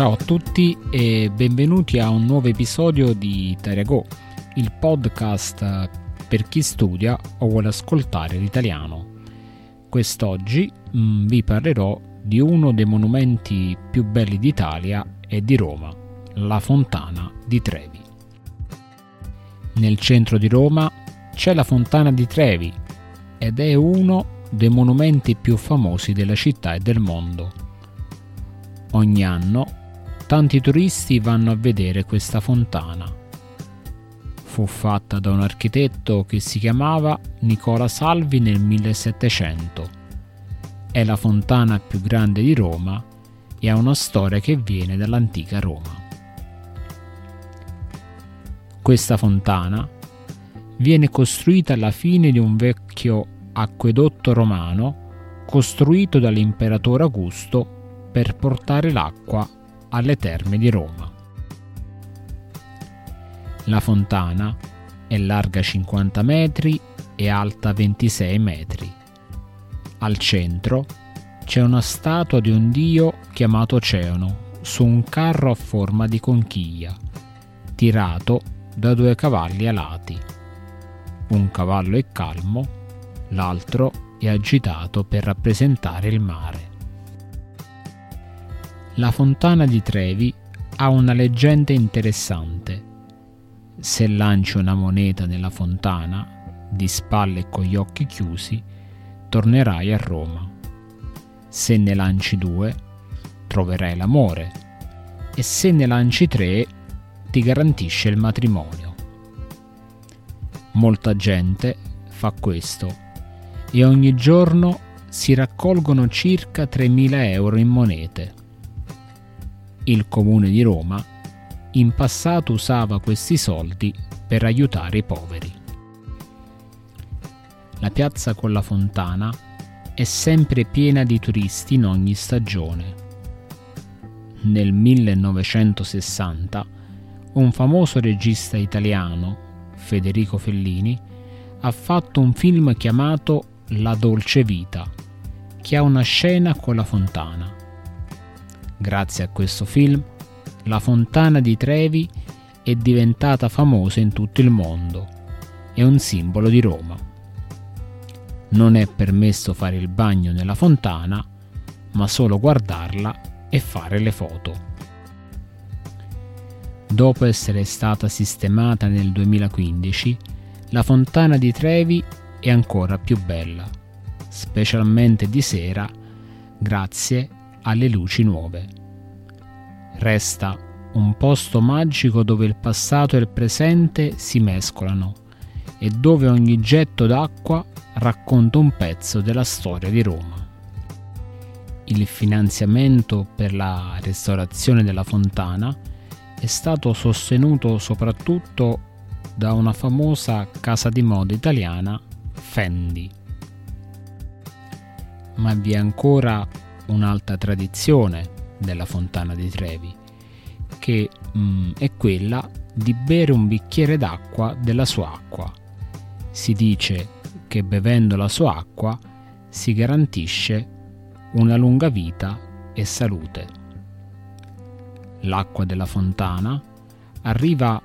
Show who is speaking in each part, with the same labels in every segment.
Speaker 1: Ciao a tutti e benvenuti a un nuovo episodio di Italia Go, il podcast per chi studia o vuole ascoltare l'italiano. Quest'oggi mm, vi parlerò di uno dei monumenti più belli d'Italia e di Roma, la Fontana di Trevi. Nel centro di Roma c'è la Fontana di Trevi ed è uno dei monumenti più famosi della città e del mondo. Ogni anno tanti turisti vanno a vedere questa fontana. Fu fatta da un architetto che si chiamava Nicola Salvi nel 1700. È la fontana più grande di Roma e ha una storia che viene dall'antica Roma. Questa fontana viene costruita alla fine di un vecchio acquedotto romano costruito dall'imperatore Augusto per portare l'acqua alle terme di Roma. La fontana è larga 50 metri e alta 26 metri. Al centro c'è una statua di un dio chiamato Oceano su un carro a forma di conchiglia, tirato da due cavalli alati. Un cavallo è calmo, l'altro è agitato per rappresentare il mare. La fontana di Trevi ha una leggenda interessante. Se lanci una moneta nella fontana, di spalle e con gli occhi chiusi, tornerai a Roma. Se ne lanci due, troverai l'amore e se ne lanci tre, ti garantisce il matrimonio. Molta gente fa questo e ogni giorno si raccolgono circa 3.000 euro in monete il comune di Roma, in passato usava questi soldi per aiutare i poveri. La piazza con la fontana è sempre piena di turisti in ogni stagione. Nel 1960 un famoso regista italiano, Federico Fellini, ha fatto un film chiamato La dolce vita, che ha una scena con la fontana. Grazie a questo film, la fontana di Trevi è diventata famosa in tutto il mondo. È un simbolo di Roma. Non è permesso fare il bagno nella fontana, ma solo guardarla e fare le foto. Dopo essere stata sistemata nel 2015, la fontana di Trevi è ancora più bella, specialmente di sera, grazie alle luci nuove. Resta un posto magico dove il passato e il presente si mescolano e dove ogni getto d'acqua racconta un pezzo della storia di Roma. Il finanziamento per la restaurazione della fontana è stato sostenuto soprattutto da una famosa casa di moda italiana, Fendi. Ma vi è ancora un'altra tradizione della fontana di Trevi, che mh, è quella di bere un bicchiere d'acqua della sua acqua. Si dice che bevendo la sua acqua si garantisce una lunga vita e salute. L'acqua della fontana arriva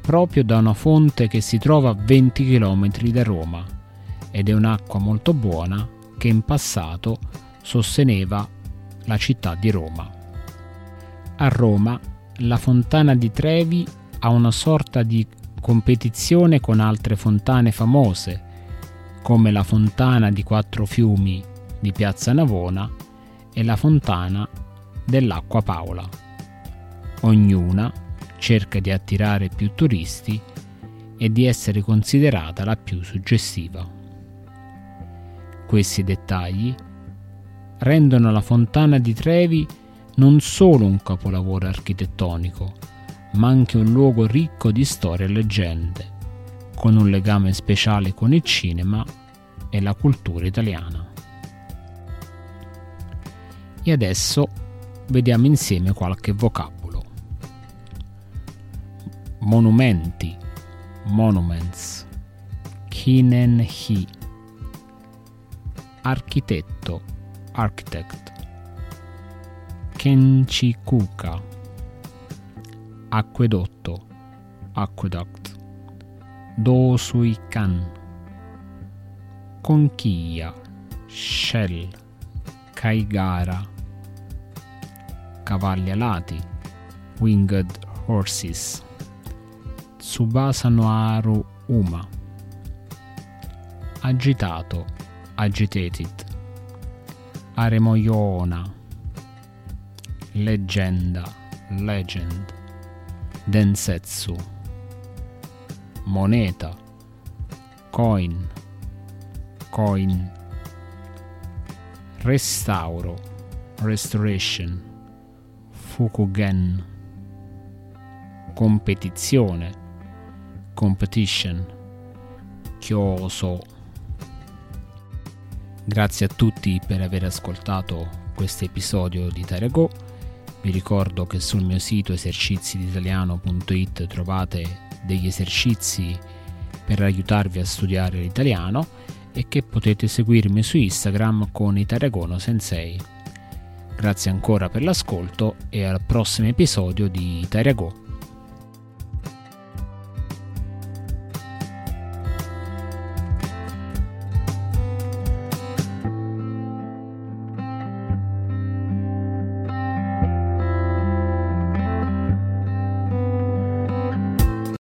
Speaker 1: proprio da una fonte che si trova a 20 km da Roma ed è un'acqua molto buona che in passato sosteneva la città di Roma. A Roma la fontana di Trevi ha una sorta di competizione con altre fontane famose, come la fontana di quattro fiumi di Piazza Navona e la fontana dell'Acqua Paola. Ognuna cerca di attirare più turisti e di essere considerata la più suggestiva. Questi dettagli rendono la fontana di Trevi non solo un capolavoro architettonico, ma anche un luogo ricco di storie e leggende, con un legame speciale con il cinema e la cultura italiana. E adesso vediamo insieme qualche vocabolo. Monumenti, monuments, kinen hi, architetto, architect. Kenchikuka, acquedotto, aqueduct, Dosuikan, conchiglia, shell, kaigara, cavalli alati, winged horses, Tsubasa Noaru Uma, agitato, agitated, Aremoyona, leggenda, legend, densetsu, moneta, coin, coin, restauro, restoration, fukugen, competizione, competition, chioso. Grazie a tutti per aver ascoltato questo episodio di Tarego. Vi ricordo che sul mio sito esercizidiitaliano.it trovate degli esercizi per aiutarvi a studiare l'italiano e che potete seguirmi su Instagram con Italiagono Sensei. Grazie ancora per l'ascolto e al prossimo episodio di Italiago.